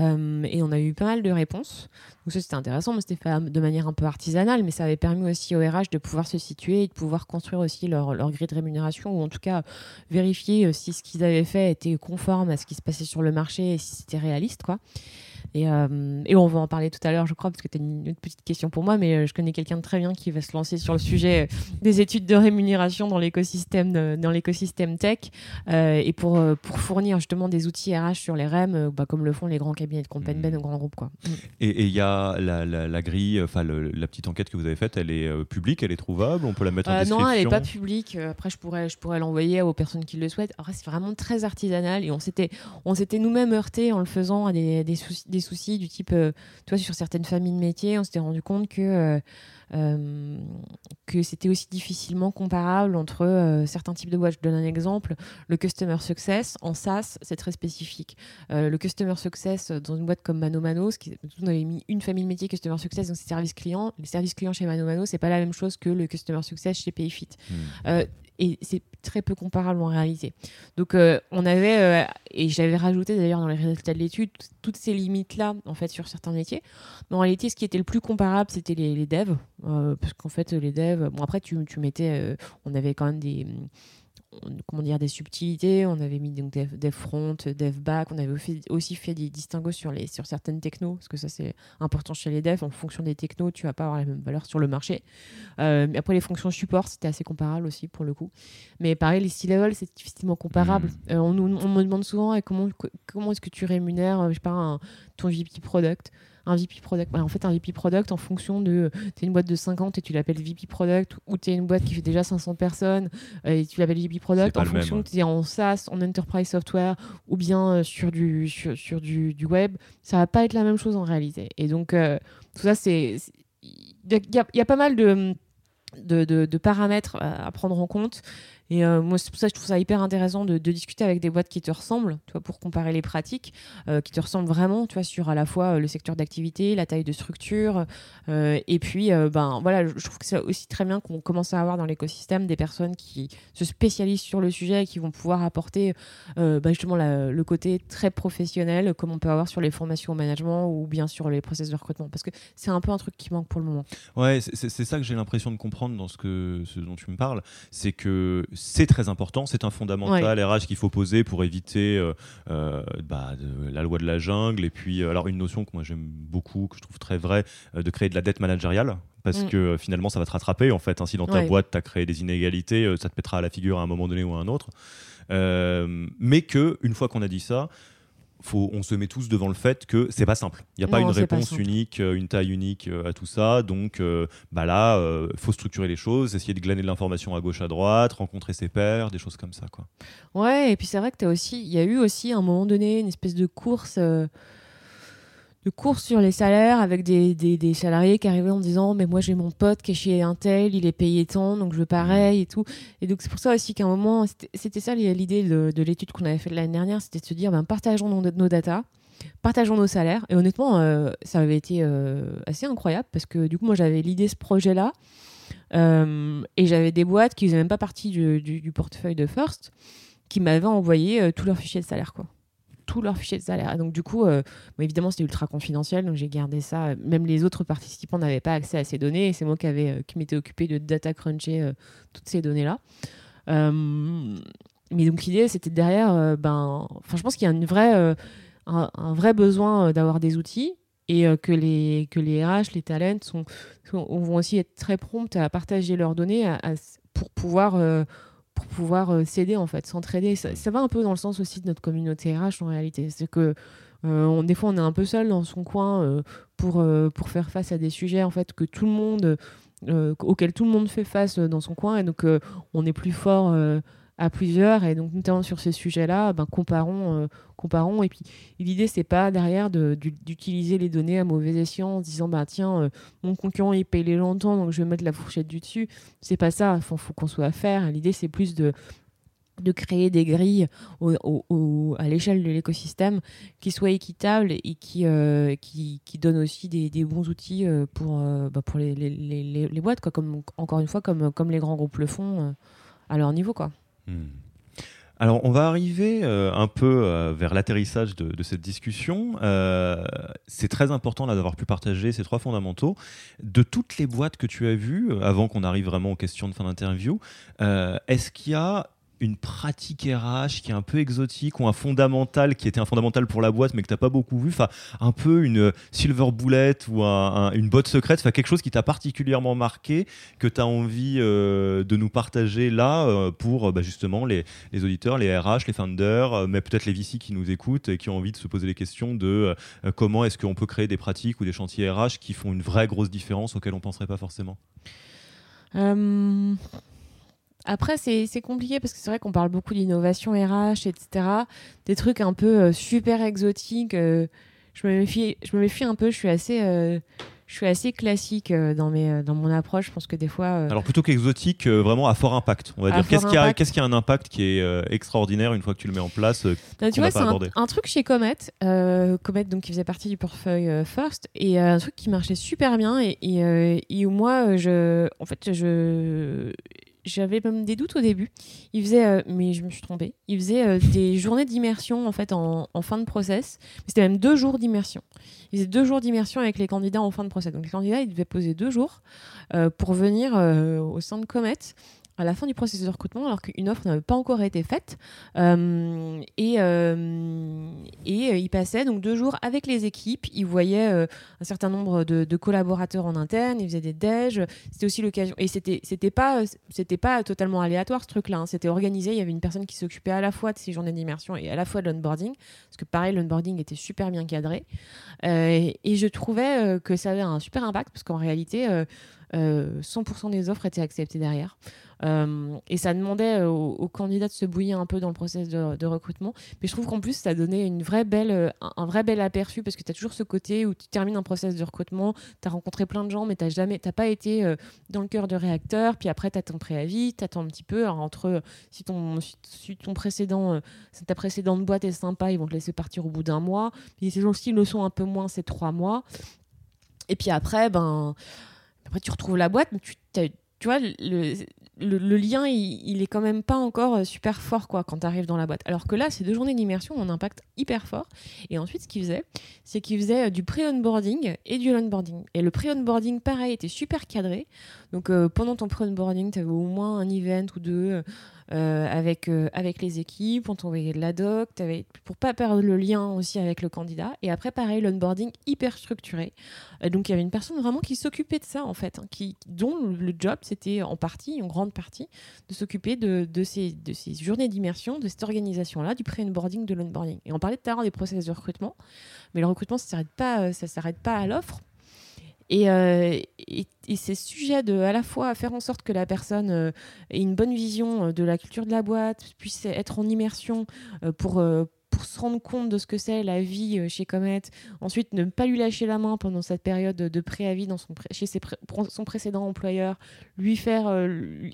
Euh, et on a eu pas mal de réponses. Donc ça, c'était intéressant, mais c'était fait de manière un peu artisanale, mais ça avait permis aussi au RH de pouvoir se situer et de pouvoir construire aussi leur, leur grille de rémunération, ou en tout cas vérifier euh, si ce qu'ils avaient fait était conforme à ce qui se passait sur le marché et si c'était réaliste. quoi. Et, euh, et, on va en parler tout à l'heure, je crois, parce que tu as une, petite question pour moi, mais euh, je connais quelqu'un de très bien qui va se lancer sur le sujet euh, des études de rémunération dans l'écosystème dans l'écosystème tech et pour, pour fournir justement des outils RH sur les REM, bah, comme le font les grands cabinets de compagnie ben, mmh. grands groupes. Quoi. Mmh. Et il y a la, la, grille, enfin la petite enquête que vous avez faite, elle est publique, elle est trouvable, on peut la mettre en description Non, elle n'est pas publique. Après, je pourrais, je pourrais l'envoyer aux personnes qui le souhaitent. C'est vraiment très artisanal et on s'était, on s'était nous-mêmes heurtés en le faisant à des, des, soucis, des soucis du type, euh, toi, sur certaines familles de métiers, on s'était rendu compte que euh, euh, que c'était aussi difficilement comparable entre certains types de boîtes. Je donne un exemple. Le Customer Success, en SaaS, c'est très spécifique. Le Customer Success, dans une boîte comme Mano Mano, ce qui, on avait mis une famille de métiers Customer Success, donc c'est service client. Les services clients chez Mano Mano, c'est pas la même chose que le Customer Success chez Payfit. Hmm. Et c'est très peu comparable en réalité. Donc on avait, et j'avais rajouté d'ailleurs dans les résultats de l'étude, toutes ces limites-là, en fait, sur certains métiers. Mais en réalité, ce qui était le plus comparable, c'était les, les devs. Euh, parce qu'en fait, les devs, bon, après, tu, tu mettais, euh, on avait quand même des, comment dire, des subtilités. On avait mis donc dev, front, dev back. On avait aussi fait des distinguos sur, les, sur certaines technos, parce que ça, c'est important chez les devs. En fonction des technos, tu vas pas avoir la même valeur sur le marché. Euh, après, les fonctions support, c'était assez comparable aussi pour le coup. Mais pareil, les C-level, c'est difficilement comparable. Mmh. on, on, me demande souvent comment, comment est-ce que tu rémunères, je sais pas, ton VP product? Un VP product. en fait, un VP product en fonction de. Tu es une boîte de 50 et tu l'appelles VP product, ou tu es une boîte qui fait déjà 500 personnes euh, et tu l'appelles VP product en fonction que tu es en SaaS, en enterprise software ou bien euh, sur, du, sur, du, du, web. Ça va pas être la même chose en réalité. Et donc, euh, tout ça, c'est. Il y, y, a pas mal de, de, de paramètres à prendre en compte. Et euh, moi, c'est pour ça que je trouve ça hyper intéressant de, discuter avec des boîtes qui te ressemblent, tu vois, pour comparer les pratiques, euh, qui te ressemblent vraiment, tu vois, sur à la fois euh, le secteur d'activité, la taille de structure, et puis, ben voilà, je trouve que c'est aussi très bien qu'on commence à avoir dans l'écosystème des personnes qui se spécialisent sur le sujet et qui vont pouvoir apporter ben, justement le côté très professionnel, comme on peut avoir sur les formations au management ou bien sur les process de recrutement, parce que c'est un peu un truc qui manque pour le moment. Ouais, c'est ça que j'ai l'impression de comprendre dans ce, que, ce dont tu me parles, c'est que c'est très important, c'est un fondamental RH qu'il faut poser pour éviter bah, la loi de la jungle. Et puis, alors une notion que moi j'aime beaucoup, que je trouve très vraie, de créer de la dette managériale parce mm. que finalement ça va te rattraper en fait. Ainsi hein. dans ta boîte tu as créé des inégalités, ça te mettra à la figure à un moment donné ou à un autre. mais que une fois qu'on a dit ça, faut, on se met tous devant le fait que c'est pas simple. Il n'y a pas une réponse unique, euh, une taille unique euh, à tout ça. Donc euh, bah là, il faut structurer les choses, essayer de glaner de l'information à gauche, à droite, rencontrer ses pairs, des choses comme ça. Quoi. Ouais, et puis c'est vrai que il y a eu aussi à un moment donné une espèce de course de course sur les salaires avec des, des, salariés qui arrivaient en disant mais moi j'ai mon pote qui est chez Intel, il est payé tant donc je veux pareil et tout. Et donc c'est pour ça aussi qu'à un moment, c'était ça l'idée de, l'étude qu'on avait faite l'année dernière, c'était de se dire ben, partageons nos, nos datas, partageons nos salaires. Et honnêtement, euh, ça avait été euh, assez incroyable parce que du coup moi j'avais l'idée ce projet-là euh, et j'avais des boîtes qui faisaient même pas partie du, du, portefeuille de First qui m'avaient envoyé tous leurs fichiers de salaire quoi tous leurs fichiers de salaire. donc, du coup, euh, évidemment, c'était ultra confidentiel, donc j'ai gardé ça. Même les autres participants n'avaient pas accès à ces données, c'est moi qui, euh, m'étais occupé de data cruncher euh, toutes ces données-là. mais donc, l'idée, c'était derrière, ben, je pense qu'il y a une vraie, un, vrai besoin d'avoir des outils et que, les, que les RH, les talents sont, vont aussi être très promptes à partager leurs données pour pouvoir pour pouvoir euh, s'aider en fait, s'entraider. Ça, va un peu dans le sens aussi de notre communauté RH en réalité. C'est que euh, on, des fois on est un peu seul dans son coin euh, pour, pour faire face à des sujets en fait que tout le monde auxquels tout le monde fait face dans son coin et donc on est plus fort à plusieurs. Et donc, notamment sur ces sujets-là, ben, comparons, euh, comparons. Et puis, l'idée, c'est pas derrière d'utiliser les données à mauvais escient en disant, bah, tiens, euh, mon concurrent, il paye les longtemps, donc je vais mettre la fourchette du dessus. C'est pas ça. Il faut, qu'on soit à faire. L'idée, c'est plus de de créer des grilles à l'échelle de l'écosystème qui soient équitables et qui, euh, qui, donnent aussi des, bons outils pour, bah, pour les, les, les, boîtes, quoi, encore une fois, comme, comme les grands groupes le font à leur niveau. Quoi. Hmm. Alors, on va arriver euh, un peu euh, vers l'atterrissage de, cette discussion. Euh, c'est très important d'avoir pu partager ces trois fondamentaux. De toutes les boîtes que tu as vues, avant qu'on arrive vraiment aux questions de fin d'interview, est-ce qu'il y a une pratique RH qui est un peu exotique ou un fondamental qui était un fondamental pour la boîte mais que tu n'as pas beaucoup vu, enfin un peu une silver bullet ou une botte secrète, enfin quelque chose qui t'a particulièrement marqué que tu as envie euh, de nous partager là euh, pour bah, justement les, auditeurs, les RH, les founders, euh, mais peut-être les VC qui nous écoutent et qui ont envie de se poser les questions de comment est-ce qu'on peut créer des pratiques ou des chantiers RH qui font une vraie grosse différence auxquels on penserait pas forcément. Après, c'est compliqué parce que c'est vrai qu'on parle beaucoup d'innovation RH, etc. Des trucs un peu euh, super exotiques. Euh, je, me méfie, je me méfie un peu. Je suis assez, euh, je suis assez classique dans, mes, dans mon approche. Je pense que des fois. Alors, plutôt qu'exotique, vraiment à fort impact, on va dire. Qu'est-ce qui, a, qui a un impact qui est extraordinaire une fois que tu le mets en place bah, Tu vois, c'est un, truc chez Comet. Comet, donc, qui faisait partie du portefeuille First. Et un truc qui marchait super bien. Et, et, et où moi, je, en fait, je j'avais même des doutes au début. Il faisait, euh, mais je me suis trompée, il faisait euh, des journées d'immersion en fait en, fin de process. C'était même deux jours d'immersion. Il faisait deux jours d'immersion avec les candidats en fin de process. Donc les candidats, ils devaient poser deux jours euh, pour venir au sein de Comet à la fin du processus de recrutement, alors qu'une offre n'avait pas encore été faite. Euh, et euh, et euh, il passait donc deux jours avec les équipes. Il voyait un certain nombre de, collaborateurs en interne. Il faisait des déj. C'était aussi l'occasion. Et c'était c'était pas c'était pas totalement aléatoire ce truc-là. Hein. C'était organisé. Il y avait une personne qui s'occupait à la fois de ces journées d'immersion et à la fois de l'onboarding, parce que pareil, l'onboarding était super bien cadré. et, je trouvais que ça avait un super impact parce qu'en réalité. 100% des offres étaient acceptées derrière. Euh, et ça demandait euh, aux, candidats de se bouiller un peu dans le process de, recrutement. Mais je trouve qu'en plus, ça donnait une vraie belle, euh, un, vrai bel aperçu parce que tu as toujours ce côté où tu termines un process de recrutement, tu as rencontré plein de gens, mais tu n'as pas été dans le cœur de réacteur. Puis après, tu as ton préavis, tu attends un petit peu. entre si ton, si, ton précédent, ta précédente boîte est sympa, ils vont te laisser partir au bout d'un mois. Puis ces gens-ci le sont un peu moins, c'est trois mois. Et puis après, ben, après tu retrouves la boîte, mais tu, tu vois, le, lien, il, est quand même pas encore euh, super fort quoi quand tu arrives dans la boîte. Alors que là, ces deux journées d'immersion ont un impact hyper fort. Et ensuite, ce qu'il faisait, c'est qu'il faisait euh, du pré-onboarding et du onboarding. Et le pré-onboarding, pareil, était super cadré. Donc pendant ton pre-onboarding, tu avais au moins un event ou deux avec, avec les équipes, on t'envoyait de la doc, avais, pour pas perdre le lien aussi avec le candidat. Et après, pareil, l'onboarding hyper structuré. donc il y avait une personne vraiment qui s'occupait de ça, en fait, hein, qui, dont le job, c'était en partie, en grande partie, de s'occuper de, ces, de ces journées d'immersion, de cette organisation-là, du pre-onboarding, de l'onboarding. Et on parlait tout à l'heure des process de recrutement, mais le recrutement, ça ne s'arrête pas, s'arrête pas à l'offre. Et, euh, et, c'est sujet de à la fois faire en sorte que la personne euh, ait une bonne vision euh, de la culture de la boîte, puisse être en immersion pour, pour se rendre compte de ce que c'est la vie chez Comet. Ensuite, ne pas lui lâcher la main pendant cette période de préavis dans son, chez son précédent employeur, lui faire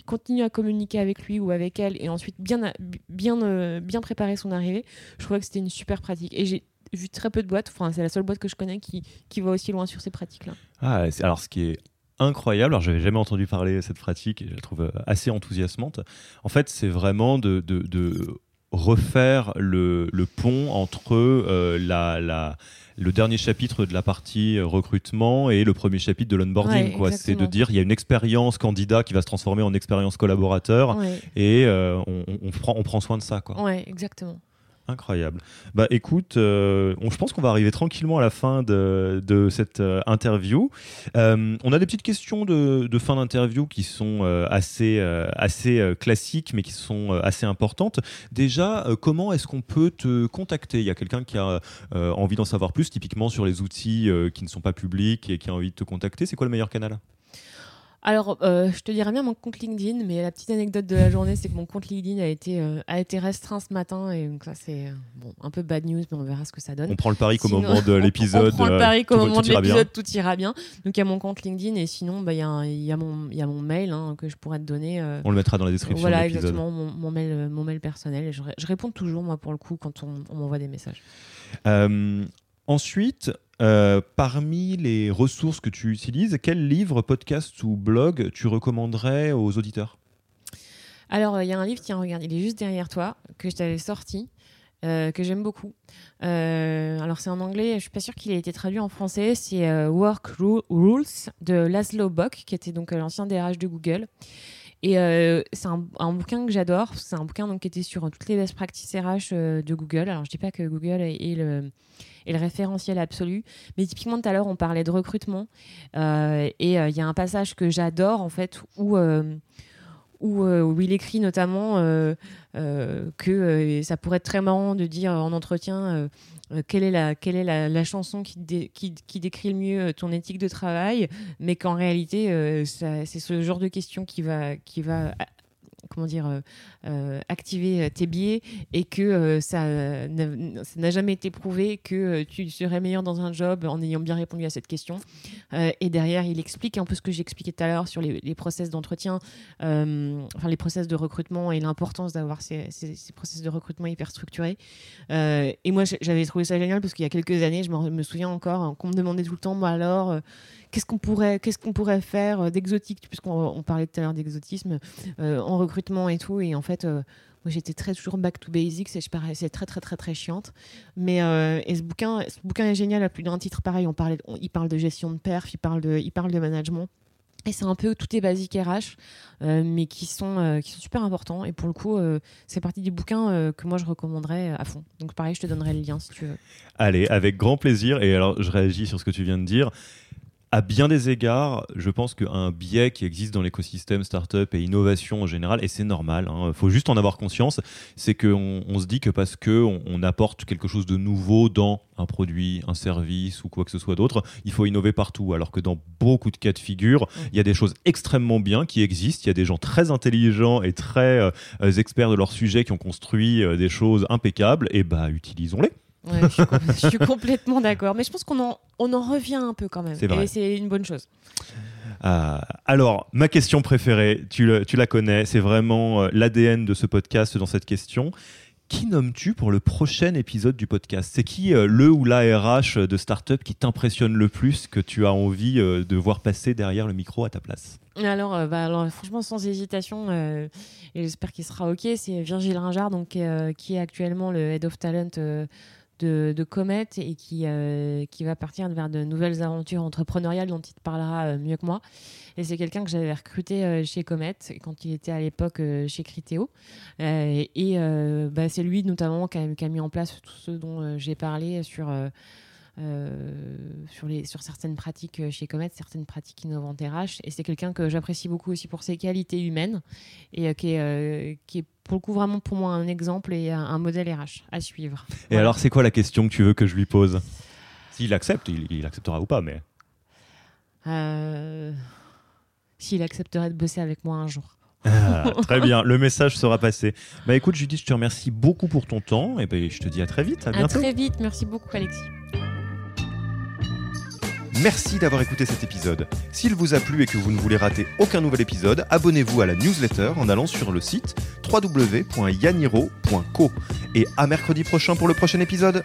continuer à communiquer avec lui ou avec elle, et ensuite bien, bien, bien préparer son arrivée. Je trouvais que c'était une super pratique. Et j'ai vu très peu de boîtes, enfin c'est la seule boîte que je connais qui, qui va aussi loin sur ces pratiques-là. Ah, alors ce qui est incroyable, alors j'avais jamais entendu parler de cette pratique et je la trouve euh, assez enthousiasmante. En fait, c'est vraiment de, de, de, refaire le, le pont entre euh, la, la le dernier chapitre de la partie recrutement et le premier chapitre de l'onboarding. c'est de dire il y a une expérience candidat qui va se transformer en expérience collaborateur et euh, on, on, prend, on prend soin de ça. Quoi. Ouais, exactement. Incroyable. Bah écoute, euh, je pense qu'on va arriver tranquillement à la fin de, cette euh, interview. Euh, on a des petites questions de, de fin d'interview qui sont assez, assez classiques mais qui sont assez importantes. Déjà, comment est-ce qu'on peut te contacter? Il y a quelqu'un qui a envie d'en savoir plus, typiquement sur les outils qui ne sont pas publics et qui a envie de te contacter? C'est quoi le meilleur canal? Alors, euh, je te dirais bien mon compte LinkedIn, mais la petite anecdote de la journée, c'est que mon compte LinkedIn a été, euh, a été restreint ce matin, et donc ça, c'est euh, bon, un peu bad news, mais on verra ce que ça donne. On prend le pari qu'au moment de l'épisode. on prend le pari qu'au moment de l'épisode, tout ira bien. Donc, il y a mon compte LinkedIn, et sinon, bah, il bah, y, y, y, a mon mail hein, que je pourrais te donner. on le mettra dans la description. Voilà, exactement, mon, mon, mail, mon mail personnel. Et je, je, réponds toujours, moi, pour le coup, quand on, on m'envoie des messages. ensuite, euh, parmi les ressources que tu utilises, quel livre, podcast ou blog tu recommanderais aux auditeurs? Alors, il y a un livre, tiens, regarde, il est juste derrière toi, que je t'avais sorti, euh, que j'aime beaucoup. Euh, alors, c'est en anglais, je suis pas sûre qu'il ait été traduit en français. C'est Work Rules de Laszlo Bock, qui était donc l'ancien DRH de Google. Et c'est un, bouquin que j'adore. C'est un bouquin qui était sur toutes les best practices RH de Google. Alors, je dis pas que Google est le référentiel absolu. Mais typiquement, tout à l'heure, on parlait de recrutement. Euh, et euh, il y a un passage que j'adore, en fait, où, euh, où, où, il écrit notamment que ça pourrait être très marrant de dire en entretien quelle est la, chanson qui, décrit le mieux ton éthique de travail, mais qu'en réalité, c'est ce genre de question qui va, qui va comment dire, euh, euh, activer euh, tes biais et que ça n'a jamais été prouvé que tu serais meilleur dans un job en ayant bien répondu à cette question. et derrière, il explique un peu ce que j'expliquais tout à l'heure sur les, process d'entretien, enfin les process de recrutement et l'importance d'avoir ces, ces, process de recrutement hyper structurés. et moi, j'avais trouvé ça génial parce qu'il y a quelques années, je me, souviens encore qu'on me demandait tout le temps, moi alors, qu'est-ce qu'on pourrait, faire euh, d'exotique, puisqu'on parlait tout à l'heure d'exotisme euh, en recrutement et tout. Et en fait, euh, moi j'étais très toujours back to basics et je très très très très chiante. Mais ce bouquin, ce bouquin est génial à plus d'un titre pareil. On parlait, il parle de gestion de perf, il parle de, il parle de management. Et c'est un peu tout est basique RH, mais qui sont, qui sont super importants. Et pour le coup, c'est partie des bouquins que moi je recommanderais à fond. Donc pareil, je te donnerai le lien si tu veux. Allez, avec grand plaisir. Et alors, je réagis sur ce que tu viens de dire à bien des égards, je pense qu'un biais qui existe dans l'écosystème startup et innovation en général, et c'est normal, il hein, faut juste en avoir conscience, c'est qu'on on se dit que parce qu'on on apporte quelque chose de nouveau dans un produit, un service ou quoi que ce soit d'autre, il faut innover partout. Alors que dans beaucoup de cas de figure, il y a des choses extrêmement bien qui existent, il y a des gens très intelligents et très euh, experts de leur sujet qui ont construit euh, des choses impeccables, et bah utilisons-les je, suis complètement d'accord. Mais je pense qu'on en, on en revient un peu quand même. Et c'est une bonne chose. Euh, alors, ma question préférée, tu, tu la connais, c'est vraiment euh, l'ADN de ce podcast dans cette question. Qui nommes-tu pour le prochain épisode du podcast? C'est qui euh, le ou la RH de startup qui t'impressionne le plus, que tu as envie de voir passer derrière le micro à ta place? Alors, bah, alors, franchement, sans hésitation, et j'espère qu'il sera OK, c'est Virgile Ringard, donc, qui est actuellement le Head of Talent de, de Comet et qui, euh, qui va partir vers de nouvelles aventures entrepreneuriales dont il te parlera euh, mieux que moi. Et c'est quelqu'un que j'avais recruté euh, chez Comet quand il était à l'époque chez Criteo. Et bah, c'est lui notamment qui a, qui a mis en place tout ce dont j'ai parlé sur, sur, les, sur certaines pratiques euh, chez Comet, certaines pratiques innovantes RH. Et c'est quelqu'un que j'apprécie beaucoup aussi pour ses qualités humaines et euh, qui, est, euh, qui est pour le coup vraiment pour moi un exemple et un, modèle RH à suivre. Et Voilà. alors, c'est quoi la question que tu veux que je lui pose? S'il accepte, il, il acceptera ou pas, mais. Euh, S'il accepterait de bosser avec moi un jour. Ah, très bien, le message sera passé. Bah écoute, Judith, je te remercie beaucoup pour ton temps et je te dis à très vite. À À bientôt. très vite. Merci beaucoup, Alexis. Merci d'avoir écouté cet épisode. S'il vous a plu et que vous ne voulez rater aucun nouvel épisode, abonnez-vous à la newsletter en allant sur le site www.yaniro.co. Et à mercredi prochain pour le prochain épisode.